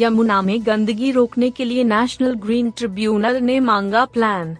यमुना में गंदगी रोकने के लिए नेशनल ग्रीन ट्रिब्यूनल ने मांगा प्लान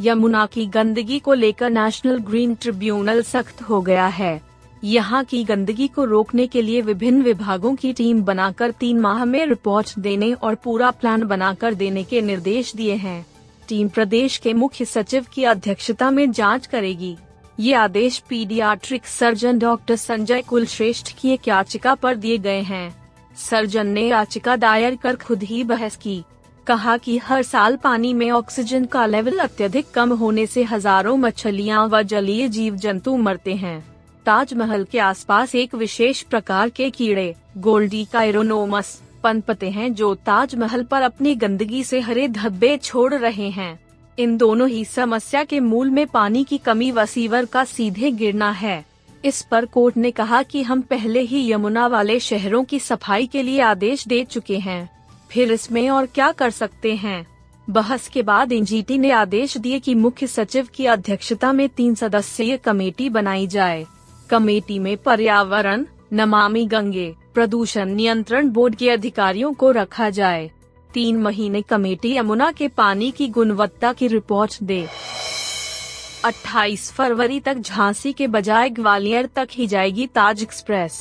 यमुना की गंदगी को लेकर नेशनल ग्रीन ट्रिब्यूनल सख्त हो गया है। यहाँ की गंदगी को रोकने के लिए विभिन्न विभागों की टीम बनाकर तीन माह में रिपोर्ट देने और पूरा प्लान बनाकर देने के निर्देश दिए हैं। टीम प्रदेश के मुख्य सचिव की अध्यक्षता में जाँच करेगी। ये आदेश paediatric surgeon doctor Sanjay Kulshreshtha की एक याचिका पर दिए गए हैं। सर्जन ने याचिका दायर कर खुद ही बहस की। कहा कि हर साल पानी में ऑक्सीजन का लेवल अत्यधिक कम होने से हज़ारों मछलियाँ व जलीय जीव जंतु मरते हैं। ताजमहल के आसपास एक विशेष प्रकार के कीड़े, गोल्डी कायरोनोमस, पनपते हैं जो ताजमहल पर अपनी गंदगी से हरे धब्बे छोड़ रहे हैं। इन दोनों ही समस्या के मूल में पानी की कमी व सीवर का सीधे गिरना है। इस पर कोर्ट ने कहा कि हम पहले ही यमुना वाले शहरों की सफ़ाई के लिए आदेश दे चुके हैं। फिर इसमें और क्या कर सकते हैं? बहस के बाद एनजीटी ने आदेश दिए कि मुख्य सचिव की अध्यक्षता में तीन सदस्यीय कमेटी बनाई जाए। कमेटी में पर्यावरण, नमामि गंगे, प्रदूषण नियंत्रण बोर्ड के अधिकारियों को रखा जाए। तीन महीने कमेटी यमुना के पानी की गुणवत्ता की रिपोर्ट दे। 28 फरवरी तक झांसी के बजाय ग्वालियर तक ही जाएगी ताज एक्सप्रेस।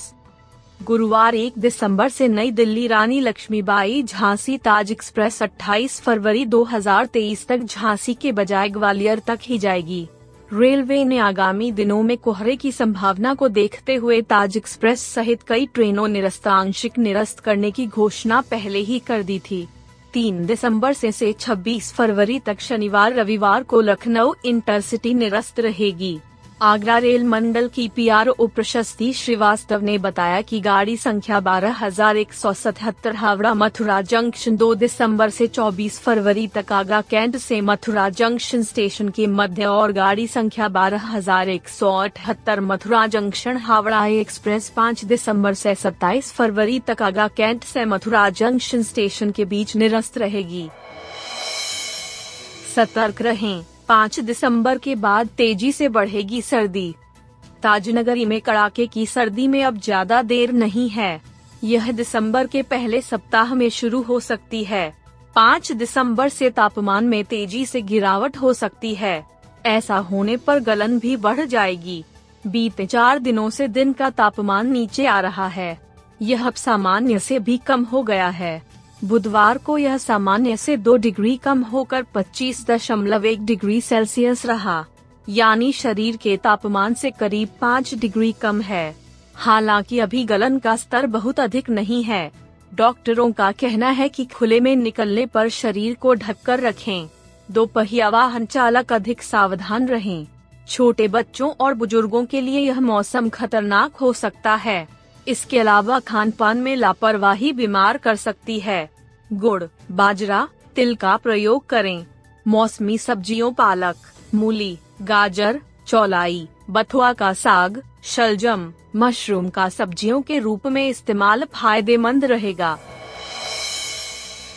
गुरुवार 1 दिसंबर से नई दिल्ली रानी लक्ष्मीबाई झांसी ताज एक्सप्रेस 28 फरवरी 2023 तक झांसी के बजाय ग्वालियर तक ही जाएगी। रेलवे ने आगामी दिनों में कोहरे की संभावना को देखते हुए ताज एक्सप्रेस सहित कई ट्रेनों निरस्त आंशिक निरस्त करने की घोषणा पहले ही कर दी थी। तीन दिसंबर से से 26 फरवरी तक शनिवार रविवार को लखनऊ इंटरसिटी निरस्त रहेगी। आगरा रेल मंडल की पी आर पीआरओ प्रशस्ति श्रीवास्तव ने बताया कि गाड़ी संख्या बारह हज़ार एक सौ सतहत्तर हावड़ा मथुरा जंक्शन 2 दिसंबर से 24 फरवरी तक आगरा कैंट से मथुरा जंक्शन स्टेशन के मध्य और गाड़ी संख्या बारह हज़ार एक सौ अठहत्तर मथुरा जंक्शन हावड़ा एक्सप्रेस 5 दिसंबर से 27 फरवरी तक आगरा कैंट से मथुरा जंक्शन स्टेशन के बीच निरस्त रहेगी। सतर्क रहें। पाँच दिसंबर के बाद तेज़ी से बढ़ेगी सर्दी। ताजनगरी में कड़ाके की सर्दी में अब ज़्यादा देर नहीं है। यह दिसंबर के पहले सप्ताह में शुरू हो सकती है। पाँच दिसंबर से तापमान में तेज़ी से गिरावट हो सकती है। ऐसा होने पर गलन भी बढ़ जाएगी। बीते चार दिनों से दिन का तापमान नीचे आ रहा है। यह अब सामान्य से भी कम हो गया है। बुधवार को यह सामान्य से दो डिग्री कम होकर पच्चीस दशमलव एक डिग्री सेल्सियस रहा। यानी शरीर के तापमान से करीब पाँच डिग्री कम है। हालाँकि अभी गलन का स्तर बहुत अधिक नहीं है। डॉक्टरों का कहना है कि खुले में निकलने पर शरीर को ढककर रखें। दो पहिया वाहन चालक अधिक सावधान रहें। छोटे बच्चों और बुज़ुर्गों के लिए यह मौसम खतरनाक हो सकता है। इसके अलावा खान पान में लापरवाही बीमार कर सकती है। गुड़, बाजरा, तिल का प्रयोग करें। मौसमी सब्जियों, पालक, मूली, गाजर, चौलाई, बथुआ का साग, शलजम, मशरूम का सब्जियों के रूप में इस्तेमाल फ़ायदेमंद रहेगा।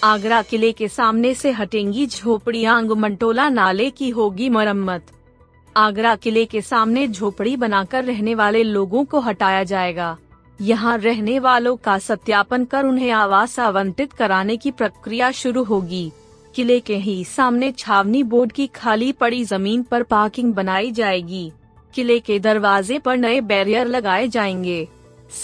आगरा किले के सामने से हटेंगी झोपड़ियाँ मंटोला नाले की होगी मरम्मत। आगरा किले के सामने झोपड़ी बनाकर रहने वाले लोगों को हटाया जाएगा। यहाँ रहने वालों का सत्यापन कर उन्हें आवास आवंटित कराने की प्रक्रिया शुरू होगी। किले के ही सामने छावनी बोर्ड की खाली पड़ी ज़मीन पर पार्किंग बनाई जाएगी। किले के दरवाजे पर नए बैरियर लगाए जाएँगे।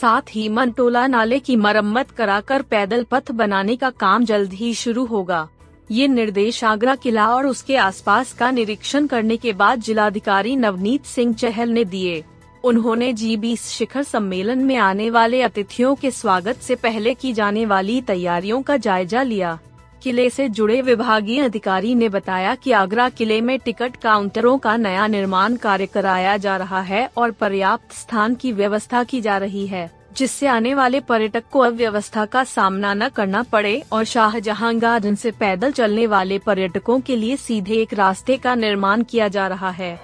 साथ ही मंटोला नाले की मरम्मत कराकर पैदल पथ बनाने का काम जल्द ही शुरू होगा। ये निर्देश आगरा किला और उसके आसपास का निरीक्षण करने के बाद जिलाधिकारी नवनीत सिंह चहल ने दिए। उन्होंने जी बीस शिखर सम्मेलन में आने वाले अतिथियों के स्वागत से पहले की जाने वाली तैयारियों का जायजा लिया। किले से जुड़े विभागीय अधिकारी ने बताया कि आगरा किले में टिकट काउंटरों का नया निर्माण कार्य कराया जा रहा है और पर्याप्त स्थान की व्यवस्था की जा रही है, जिससे आने वाले पर्यटक को अव्यवस्था का सामना न करना पड़े और शाहजहां गार्डन से पैदल चलने वाले पर्यटकों के लिए सीधे एक रास्ते का निर्माण किया जा रहा है।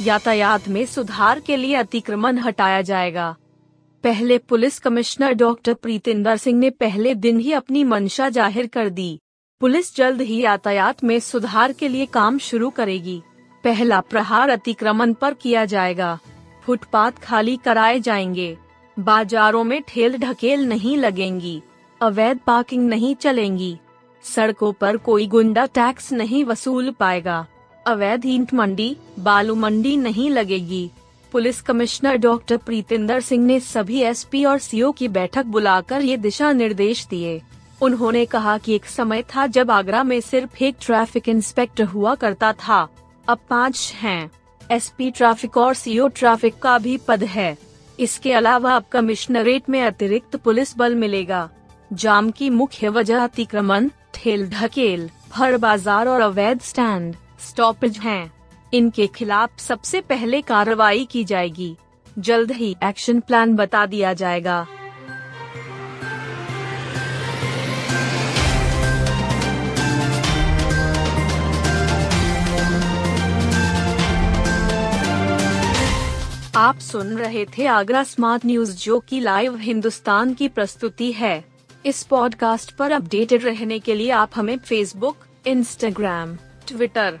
यातायात में सुधार के लिए अतिक्रमण हटाया जाएगा। पहले police commissioner doctor Pritinder Singh ने पहले दिन ही अपनी मंशा ज़ाहिर कर दी। पुलिस जल्द ही यातायात में सुधार के लिए काम शुरू करेगी। पहला प्रहार अतिक्रमण पर किया जाएगा। फुटपाथ खाली कराए जाएँगे। बाजारों में ठेल ढकेल नहीं लगेंगी। अवैध पार्किंग नहीं चलेंगी। सड़कों पर कोई गुंडा टैक्स नहीं वसूल पाएगा। अवैध ईंट मंडी, बालू मंडी नहीं लगेगी। Police commissioner doctor Pritinder Singh ने सभी एसपी और सीओ की बैठक बुलाकर ये दिशा निर्देश दिए। उन्होंने कहा कि एक समय था जब आगरा में सिर्फ़ एक ट्रैफ़िक इंस्पेक्टर हुआ करता था। अब पाँच हैं। एसपी ट्रैफ़िक और सीओ ट्रैफ़िक का भी पद है। इसके अलावा अब कमिश्नरेट में अतिरिक्त पुलिस बल मिलेगा। जाम की मुख्य वजह अतिक्रमण, ठेल ढकेल भर बाज़ार और अवैध स्टैंड। स्टॉपेज हैं। इनके खिलाफ सबसे पहले कार्रवाई की जाएगी। जल्द ही एक्शन प्लान बता दिया जाएगा। आप सुन रहे थे आगरा स्मार्ट न्यूज़ जो की लाइव हिंदुस्तान की प्रस्तुति है। इस पॉडकास्ट पर अपडेटेड रहने के लिए आप हमें फेसबुक इंस्टाग्राम ट्विटर